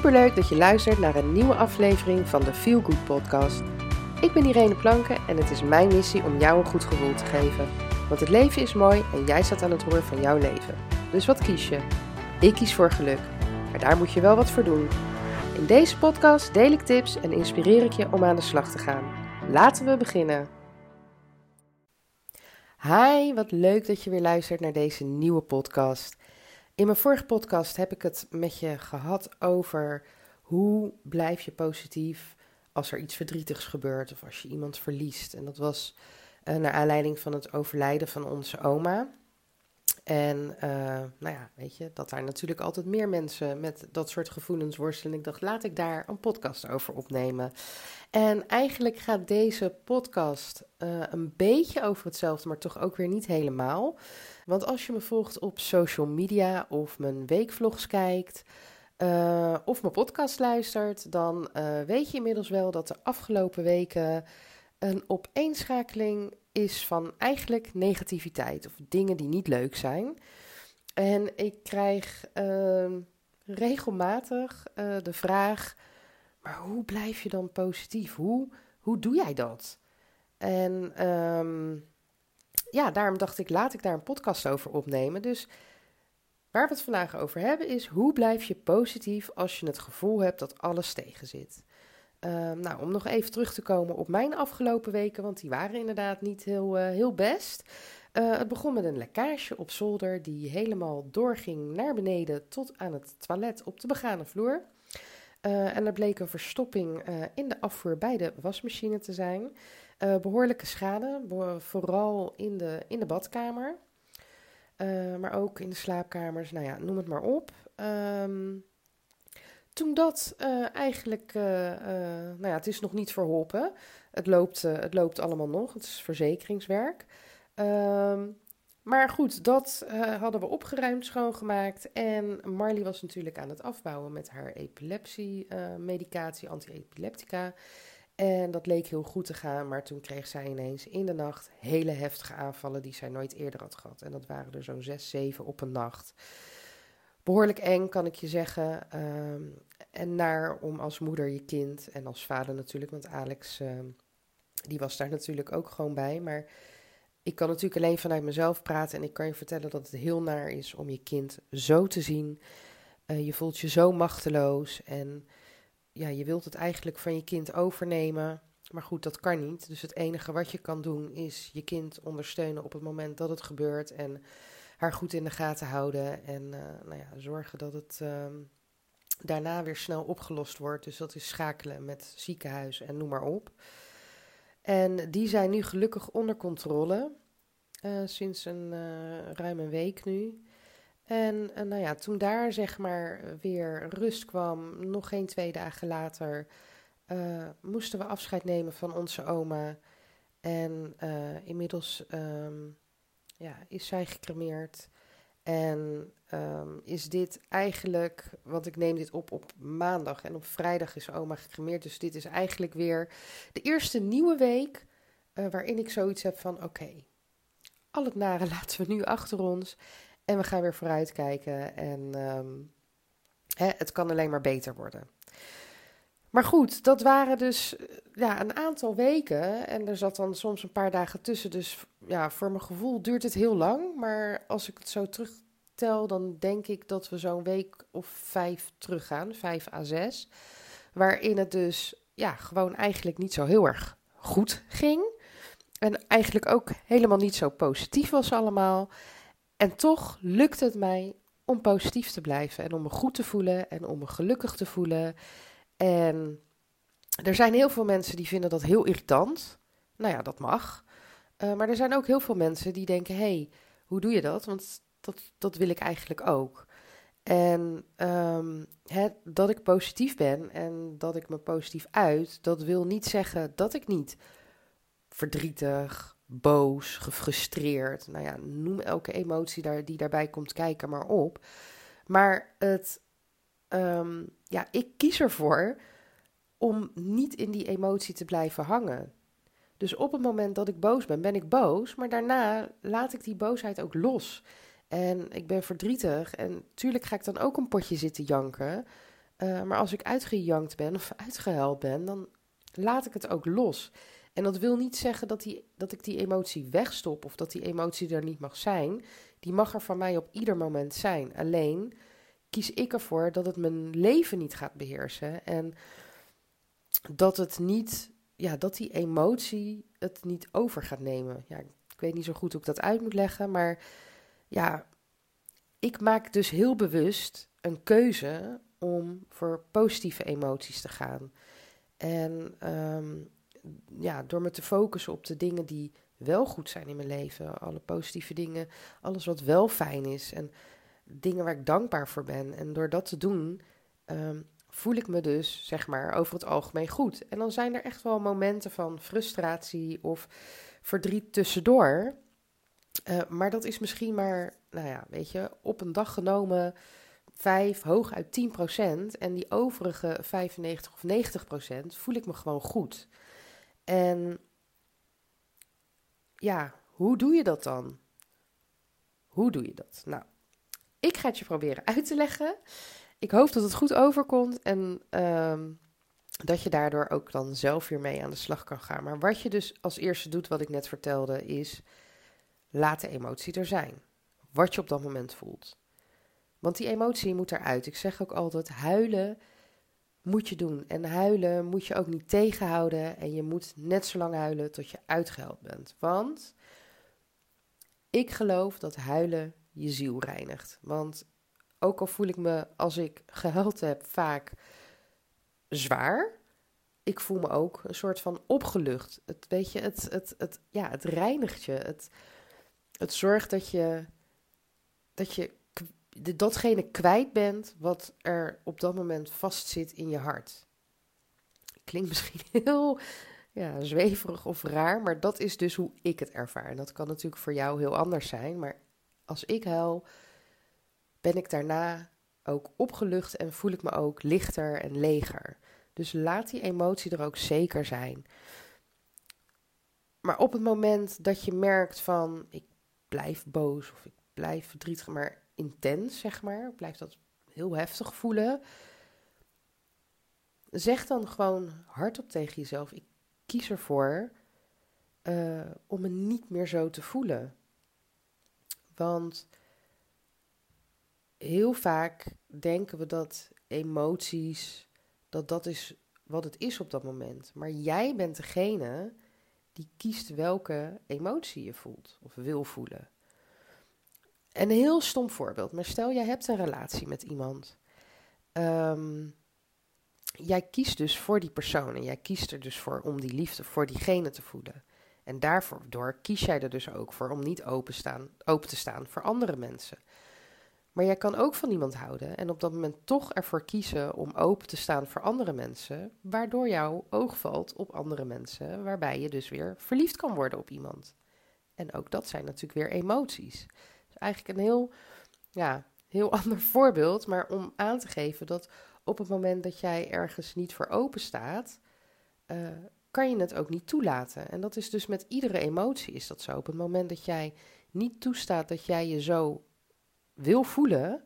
Superleuk dat je luistert naar een nieuwe aflevering van de Feel Good podcast. Ik ben Irene Planken en het is mijn missie om jou een goed gevoel te geven. Want het leven is mooi en jij staat aan het roer van jouw leven. Dus wat kies je? Ik kies voor geluk. Maar daar moet je wel wat voor doen. In deze podcast deel ik tips en inspireer ik je om aan de slag te gaan. Laten we beginnen. Hi, wat leuk dat je weer luistert naar deze nieuwe podcast. In mijn vorige podcast heb ik het met je gehad over hoe blijf je positief als er iets verdrietigs gebeurt of als je iemand verliest. En dat was uh, naar aanleiding van het overlijden van onze oma. En uh, nou ja, weet je, dat daar natuurlijk altijd meer mensen met dat soort gevoelens worstelen. Ik dacht, laat ik daar een podcast over opnemen. En eigenlijk gaat deze podcast uh, een beetje over hetzelfde, maar toch ook weer niet helemaal. Want als je me volgt op social media of mijn weekvlogs kijkt, uh, of mijn podcast luistert, dan uh, weet je inmiddels wel dat de afgelopen weken een opeenschakeling is van eigenlijk negativiteit of dingen die niet leuk zijn. En ik krijg uh, regelmatig de vraag: maar hoe blijf je dan positief? Hoe, hoe doe jij dat? En um, ja, daarom dacht ik, laat ik daar een podcast over opnemen. Dus waar we het vandaag over hebben is, hoe blijf je positief als je het gevoel hebt dat alles tegenzit? Uh, nou, om nog even terug te komen op mijn afgelopen weken, want die waren inderdaad niet heel, uh, heel best. Uh, het begon met een lekkage op zolder die helemaal doorging naar beneden tot aan het toilet op de begane vloer. Uh, en er bleek een verstopping in de afvoer bij de wasmachine te zijn. Uh, behoorlijke schade, vooral in de, in de badkamer. maar ook in de slaapkamers, nou ja, noem het maar op. Um, toen dat eigenlijk, nou ja, het is nog niet verholpen. Het loopt, het loopt allemaal nog, het is verzekeringswerk. Um, maar goed, dat hadden we opgeruimd, schoongemaakt. En Marley was natuurlijk aan het afbouwen met haar epilepsie-medicatie, anti-epileptica. En dat leek heel goed te gaan, maar toen kreeg zij ineens in de nacht hele heftige aanvallen die zij nooit eerder had gehad. En dat waren er zo'n zes, zeven op een nacht. Behoorlijk eng, kan ik je zeggen. Uh, en naar om als moeder je kind en als vader natuurlijk, want Alex, ehm, die was daar natuurlijk ook gewoon bij. Maar ik kan natuurlijk alleen vanuit mezelf praten en ik kan je vertellen dat het heel naar is om je kind zo te zien. Uh, je voelt je zo machteloos en ja, je wilt het eigenlijk van je kind overnemen. Maar goed, dat kan niet. Dus het enige wat je kan doen is je kind ondersteunen op het moment dat het gebeurt en haar goed in de gaten houden en uh, nou ja, zorgen dat het uh, daarna weer snel opgelost wordt. Dus dat is schakelen met ziekenhuis en noem maar op. En die zijn nu gelukkig onder controle. Uh, sinds een uh, ruim een week nu. En uh, nou ja, toen daar zeg maar weer rust kwam, nog geen twee dagen later, moesten we afscheid nemen van onze oma. En inmiddels um, ja, is zij gecremeerd. En um, is dit eigenlijk, want ik neem dit op op maandag en op vrijdag is oma gecremeerd. Dus dit is eigenlijk weer de eerste nieuwe week waarin ik zoiets heb van: oké, al het nare laten we nu achter ons en we gaan weer vooruitkijken. En um, hè, het kan alleen maar beter worden. Maar goed, dat waren dus ja, een aantal weken. En er zat dan soms een paar dagen tussen. Dus ja, voor mijn gevoel duurt het heel lang. Maar als ik het zo terugtel, dan denk ik dat we zo'n week of vijf teruggaan. Vijf à zes. Waarin het dus ja, gewoon eigenlijk niet zo heel erg goed ging. En eigenlijk ook helemaal niet zo positief was allemaal. En toch lukt het mij om positief te blijven. En om me goed te voelen. En om me gelukkig te voelen. En er zijn heel veel mensen die vinden dat heel irritant. Nou ja, dat mag. Uh, maar er zijn ook heel veel mensen die denken: hé, hey, hoe doe je dat? Want dat, dat wil ik eigenlijk ook. En um, dat ik positief ben en dat ik me positief uit, dat wil niet zeggen dat ik niet verdrietig, boos, gefrustreerd, nou ja, noem elke emotie daar, die daarbij komt kijken maar op. Maar het um, ja, ik kies ervoor om niet in die emotie te blijven hangen. Dus op het moment dat ik boos ben, ben ik boos, maar daarna laat ik die boosheid ook los. En ik ben verdrietig en tuurlijk ga ik dan ook een potje zitten janken. Eh, maar als ik uitgejankt ben of uitgehuild ben, dan laat ik het ook los. En dat wil niet zeggen dat, dat ik die emotie wegstop of dat die emotie er niet mag zijn. Die mag er van mij op ieder moment zijn. Alleen kies ik ervoor dat het mijn leven niet gaat beheersen. En dat het niet, ja, dat die emotie het niet over gaat nemen. Ja, ik weet niet zo goed hoe ik dat uit moet leggen, maar ja, ik maak dus heel bewust een keuze om voor positieve emoties te gaan. En ehm, ja, door me te focussen op de dingen die wel goed zijn in mijn leven, alle positieve dingen, alles wat wel fijn is en dingen waar ik dankbaar voor ben. En door dat te doen, ehm, voel ik me dus, zeg maar, over het algemeen goed. En dan zijn er echt wel momenten van frustratie of verdriet tussendoor. Uh, maar dat is misschien maar, nou ja, weet je, op een dag genomen 5, hooguit 10 procent. En die overige 95 of 90 procent voel ik me gewoon goed. En ja, hoe doe je dat dan? Hoe doe je dat? Nou, ik ga het je proberen uit te leggen. Ik hoop dat het goed overkomt en um, dat je daardoor ook dan zelf weer mee aan de slag kan gaan. Maar wat je dus als eerste doet, wat ik net vertelde, is laat de emotie er zijn. Wat je op dat moment voelt. Want die emotie moet eruit. Ik zeg ook altijd: huilen moet je doen. En huilen moet je ook niet tegenhouden. En je moet net zo lang huilen tot je uitgehuild bent. Want ik geloof dat huilen je ziel reinigt. Want ook al voel ik me als ik gehuild heb vaak zwaar, ik voel me ook een soort van opgelucht. Het, weet je, het, het, het, ja, het reinigt je. Het, het zorgt dat je, dat je datgene kwijt bent wat er op dat moment vastzit in je hart. Klinkt misschien heel ja, zweverig of raar, maar dat is dus hoe ik het ervaar. En dat kan natuurlijk voor jou heel anders zijn, maar als ik huil, ben ik daarna ook opgelucht en voel ik me ook lichter en leger. Dus laat die emotie er ook zeker zijn. Maar op het moment dat je merkt van ik blijf boos of ik blijf verdrietig, maar intens zeg maar, ik blijf dat heel heftig voelen. Zeg dan gewoon hardop tegen jezelf: ik kies ervoor uh, om me niet meer zo te voelen. Want heel vaak denken we dat emoties, dat dat is wat het is op dat moment. Maar jij bent degene die kiest welke emotie je voelt of wil voelen. Een heel stom voorbeeld, maar stel jij hebt een relatie met iemand. Ehm, jij kiest dus voor die persoon en jij kiest er dus voor om die liefde voor diegene te voelen. En daardoor kies jij er dus ook voor om niet open te staan voor andere mensen. Maar jij kan ook van iemand houden en op dat moment toch ervoor kiezen om open te staan voor andere mensen, waardoor jouw oog valt op andere mensen, waarbij je dus weer verliefd kan worden op iemand. En ook dat zijn natuurlijk weer emoties. Eigenlijk een heel, ja, heel ander voorbeeld, maar om aan te geven dat op het moment dat jij ergens niet voor open staat, uh, kan je het ook niet toelaten. En dat is dus met iedere emotie is dat zo. Op het moment dat jij niet toestaat dat jij je zo wil voelen,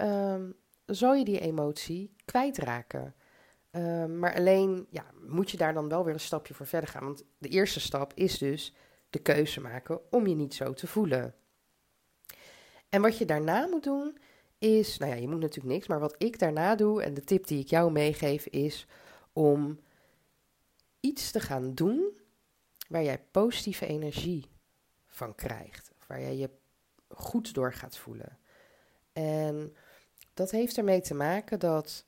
um, zal je die emotie kwijtraken. Um, maar alleen ja, moet je daar dan wel weer een stapje voor verder gaan. Want de eerste stap is dus de keuze maken om je niet zo te voelen. En wat je daarna moet doen is, nou ja, je moet natuurlijk niks, maar wat ik daarna doe en de tip die ik jou meegeef is om iets te gaan doen waar jij positieve energie van krijgt. Waar jij je goed door gaat voelen. En dat heeft ermee te maken dat,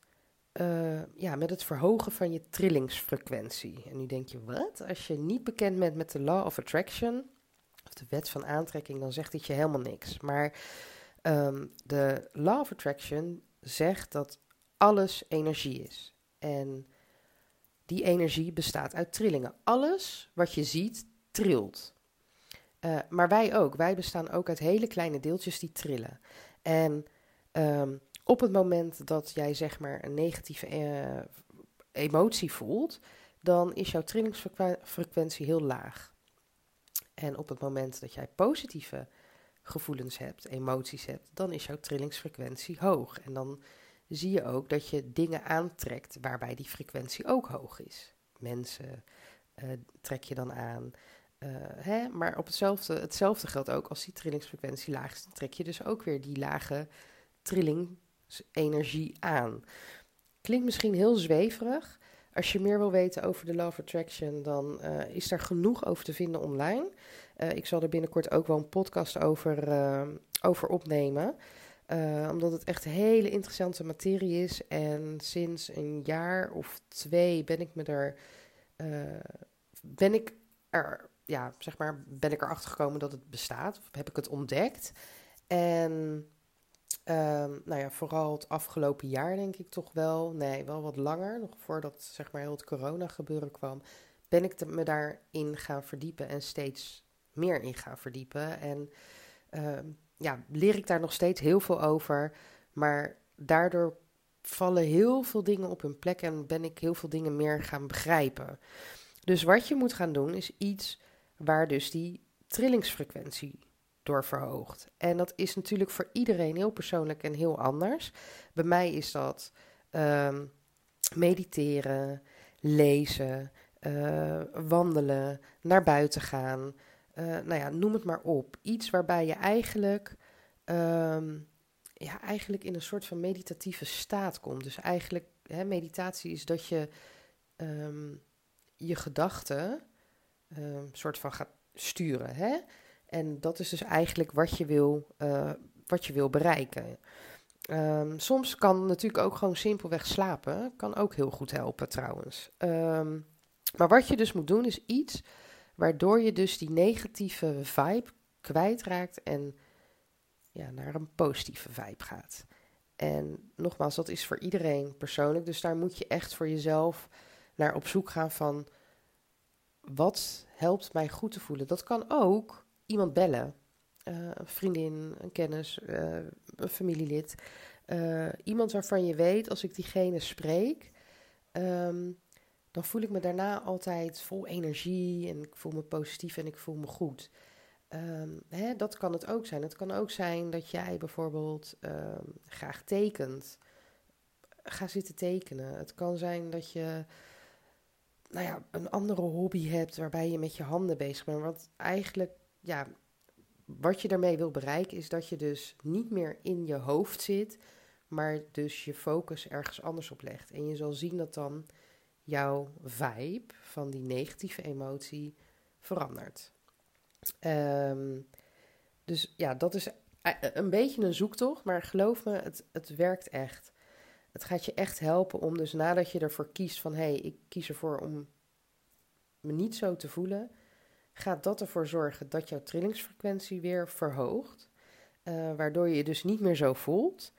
uh, ja, met het verhogen van je trillingsfrequentie. En nu denk je, wat? Als je niet bekend bent met de Law of Attraction, de wet van aantrekking, dan zegt dit je helemaal niks. Maar um, de Law of Attraction zegt dat alles energie is. En die energie bestaat uit trillingen. Alles wat je ziet, trilt. Uh, maar wij ook. Wij bestaan ook uit hele kleine deeltjes die trillen. En um, op het moment dat jij zeg maar een negatieve uh, emotie voelt, dan is jouw trillingsfrequentie heel laag. En op het moment dat jij positieve gevoelens hebt, emoties hebt, dan is jouw trillingsfrequentie hoog. En dan zie je ook dat je dingen aantrekt waarbij die frequentie ook hoog is. Mensen uh, trek je dan aan. Uh, hè? Maar op hetzelfde, hetzelfde geldt ook als die trillingsfrequentie laag is, dan trek je dus ook weer die lage trillingsenergie aan. Klinkt misschien heel zweverig. Als je meer wil weten over de Love Attraction, dan uh, is daar genoeg over te vinden online. Uh, ik zal er binnenkort ook wel een podcast over, over opnemen. omdat het echt hele interessante materie is. En sinds een jaar of twee ben ik me er ben ik er, ja, zeg maar, ben ik erachter gekomen dat het bestaat. Of heb ik het ontdekt. En um, nou ja, vooral het afgelopen jaar denk ik toch wel, nee, wel wat langer, nog voordat zeg maar heel het corona gebeuren kwam, ben ik me daarin gaan verdiepen en steeds meer in gaan verdiepen. En um, ja, leer ik daar nog steeds heel veel over, maar daardoor vallen heel veel dingen op hun plek en ben ik heel veel dingen meer gaan begrijpen. Dus wat je moet gaan doen is iets waar dus die trillingsfrequentie door verhoogt. En dat is natuurlijk voor iedereen heel persoonlijk en heel anders. Bij mij is dat ehm, mediteren, lezen, uh, wandelen, naar buiten gaan. Uh, nou ja, noem het maar op. Iets waarbij je eigenlijk, um, ja, eigenlijk in een soort van meditatieve staat komt. Dus eigenlijk, hè, meditatie is dat je um, je gedachten um, soort van gaat sturen. Hè? En dat is dus eigenlijk wat je wil, uh, wat je wil bereiken. Um, soms kan natuurlijk ook gewoon simpelweg slapen. Kan ook heel goed helpen trouwens. Um, maar wat je dus moet doen is iets waardoor je dus die negatieve vibe kwijtraakt en ja, naar een positieve vibe gaat. En nogmaals, dat is voor iedereen persoonlijk. Dus daar moet je echt voor jezelf naar op zoek gaan van wat helpt mij goed te voelen. Dat kan ook iemand bellen. Uh, een vriendin, een kennis, uh, een familielid. Uh, iemand waarvan je weet, als ik diegene spreek, um, dan voel ik me daarna altijd vol energie en ik voel me positief en ik voel me goed. Um, hè, dat kan het ook zijn. Het kan ook zijn dat jij bijvoorbeeld um, graag tekent. Ga zitten tekenen. Het kan zijn dat je nou ja, een andere hobby hebt waarbij je met je handen bezig bent. Want eigenlijk, ja, wat je daarmee wil bereiken is dat je dus niet meer in je hoofd zit, maar dus je focus ergens anders op legt. En je zal zien dat dan jouw vibe van die negatieve emotie verandert. Um, dus ja, dat is een beetje een zoektocht, maar geloof me, het, het werkt echt. Het gaat je echt helpen om dus nadat je ervoor kiest van hé, hey, ik kies ervoor om me niet zo te voelen, gaat dat ervoor zorgen dat jouw trillingsfrequentie weer verhoogt. Uh, waardoor je je dus niet meer zo voelt.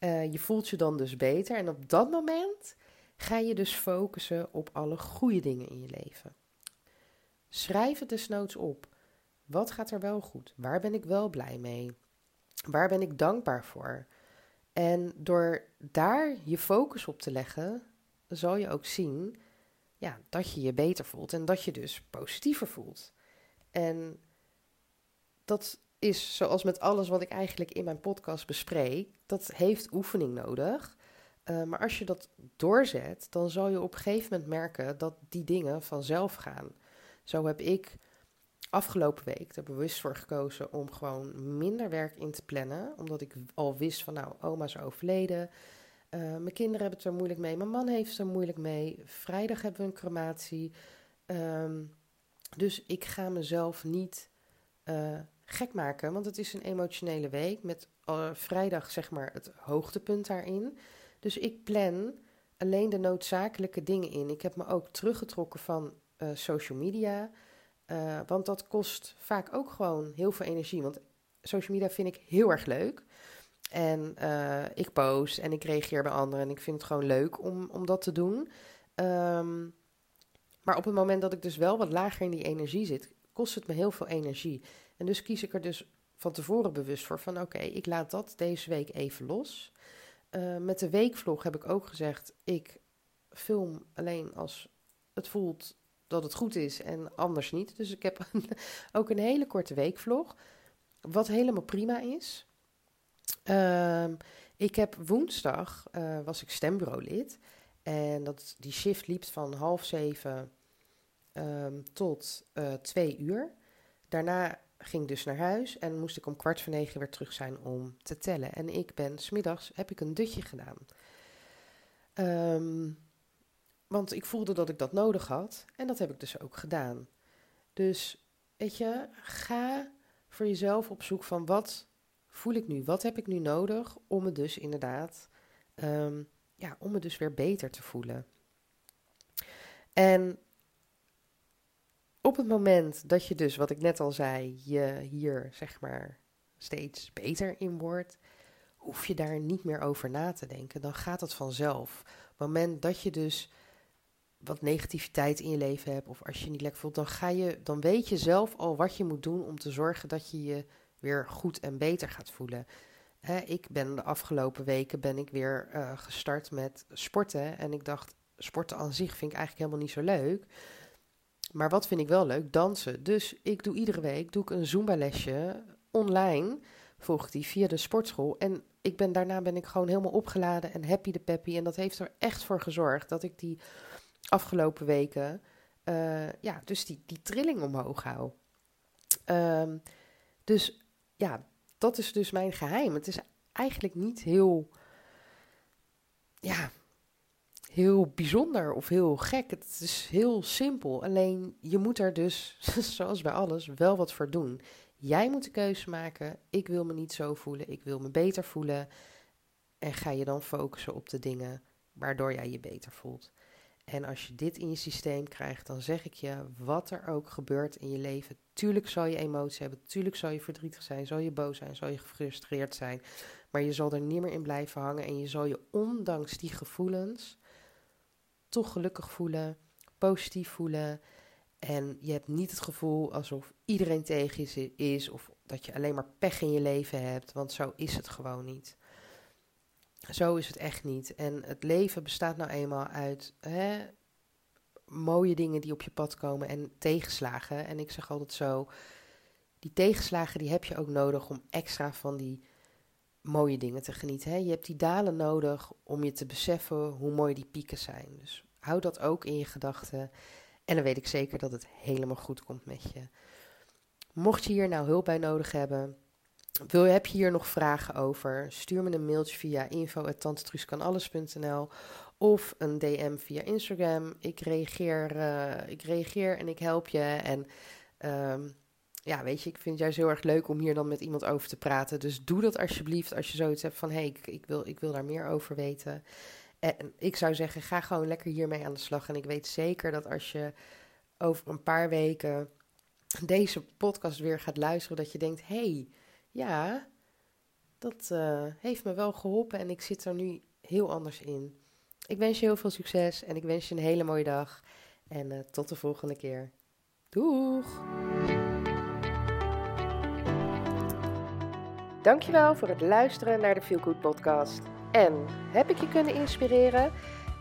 Uh, je voelt je dan dus beter. En op dat moment ga je dus focussen op alle goede dingen in je leven. Schrijf het desnoods op. Wat gaat er wel goed? Waar ben ik wel blij mee? Waar ben ik dankbaar voor? En door daar je focus op te leggen, zal je ook zien ja, dat je je beter voelt en dat je dus positiever voelt. En dat is zoals met alles wat ik eigenlijk in mijn podcast bespreek, dat heeft oefening nodig. Uh, maar als je dat doorzet, dan zal je op een gegeven moment merken dat die dingen vanzelf gaan. Zo heb ik afgelopen week er bewust voor gekozen om gewoon minder werk in te plannen. Omdat ik al wist van nou, oma is overleden. Uh, mijn kinderen hebben het er moeilijk mee. Mijn man heeft het er moeilijk mee. Vrijdag hebben we een crematie. Um, dus ik ga mezelf niet uh, gek maken. Want het is een emotionele week. Met uh, vrijdag zeg maar het hoogtepunt daarin. Dus ik plan alleen de noodzakelijke dingen in. Ik heb me ook teruggetrokken van social media. Want dat kost vaak ook gewoon heel veel energie. Want social media vind ik heel erg leuk. En uh, ik post en ik reageer bij anderen. En ik vind het gewoon leuk om, om dat te doen. Um, maar op het moment dat ik dus wel wat lager in die energie zit, kost het me heel veel energie. En dus kies ik er dus van tevoren bewust voor van oké, ik laat dat deze week even los. Uh, met de weekvlog heb ik ook gezegd, ik film alleen als het voelt dat het goed is en anders niet. Dus ik heb ook een hele korte weekvlog, wat helemaal prima is. Uh, Ik heb woensdag, uh, was ik stembureau lid. En dat, die shift liep van half zeven um, tot uh, twee uur. Daarna ging ik dus naar huis en moest ik om kwart voor negen weer terug zijn om te tellen. En ik ben, smiddags heb ik een dutje gedaan. Um, want ik voelde dat ik dat nodig had en dat heb ik dus ook gedaan. Dus weet je, ga voor jezelf op zoek van wat voel ik nu? Wat heb ik nu nodig om me dus inderdaad, um, ja, om me dus weer beter te voelen? En op het moment dat je dus, wat ik net al zei, je hier zeg maar steeds beter in wordt, hoef je daar niet meer over na te denken. Dan gaat het vanzelf. Op het moment dat je dus wat negativiteit in je leven hebt of als je je niet lekker voelt, dan, ga je, dan weet je zelf al wat je moet doen om te zorgen dat je je weer goed en beter gaat voelen. ik ben de afgelopen weken ben ik weer uh, gestart met sporten en ik dacht, sporten aan zich vind ik eigenlijk helemaal niet zo leuk. Maar wat vind ik wel leuk? Dansen. Dus ik doe iedere week doe ik een Zumba lesje online. Volg die via de sportschool. En ik ben, daarna ben ik gewoon helemaal opgeladen en happy de peppy. En dat heeft er echt voor gezorgd dat ik die afgelopen weken, uh, ja, dus die, die trilling omhoog hou. Um, dus ja, dat is dus mijn geheim. Het is eigenlijk niet heel, ja, heel bijzonder of heel gek. Het is heel simpel. Alleen je moet er dus, zoals bij alles, wel wat voor doen. Jij moet de keuze maken. Ik wil me niet zo voelen. Ik wil me beter voelen. En ga je dan focussen op de dingen waardoor jij je beter voelt. En als je dit in je systeem krijgt, dan zeg ik je, wat er ook gebeurt in je leven. Tuurlijk zal je emoties hebben, tuurlijk zal je verdrietig zijn, zal je boos zijn, zal je gefrustreerd zijn. Maar je zal er niet meer in blijven hangen en je zal je ondanks die gevoelens toch gelukkig voelen, positief voelen. En je hebt niet het gevoel alsof iedereen tegen je is of dat je alleen maar pech in je leven hebt, want zo is het gewoon niet. Zo is het echt niet. En het leven bestaat nou eenmaal uit hè, mooie dingen die op je pad komen en tegenslagen. En ik zeg altijd zo, die tegenslagen die heb je ook nodig om extra van die mooie dingen te genieten. Hè? Je hebt die dalen nodig om je te beseffen hoe mooi die pieken zijn. Dus hou dat ook in je gedachten. En dan weet ik zeker dat het helemaal goed komt met je. Mocht je hier nou hulp bij nodig hebben, wil, heb je hier nog vragen over? Stuur me een mailtje via info.tantetruuskanalles.nl of een DM via Instagram. Ik reageer, uh, ik reageer en ik help je. En um, ja, weet je, ik vind het juist heel erg leuk om hier dan met iemand over te praten. Dus doe dat alsjeblieft als je zoiets hebt van... hé, hey, ik, ik, wil, ik wil daar meer over weten. En ik zou zeggen, ga gewoon lekker hiermee aan de slag. En ik weet zeker dat als je over een paar weken deze podcast weer gaat luisteren... dat je denkt, hé... Hey, ja, dat uh, heeft me wel geholpen en ik zit er nu heel anders in. Ik wens je heel veel succes en ik wens je een hele mooie dag. En uh, tot de volgende keer. Doeg! Dankjewel voor het luisteren naar de Feel Good podcast. En heb ik je kunnen inspireren?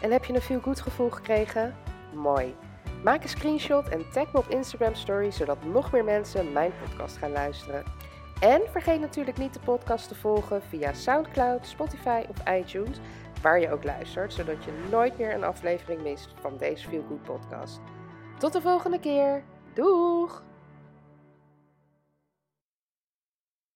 En heb je een Feel Good gevoel gekregen? Mooi. Maak een screenshot en tag me op Instagram Story, zodat nog meer mensen mijn podcast gaan luisteren. En vergeet natuurlijk niet de podcast te volgen via SoundCloud, Spotify of iTunes, waar je ook luistert, zodat je nooit meer een aflevering mist van deze Feel Good podcast. Tot de volgende keer. Doeg!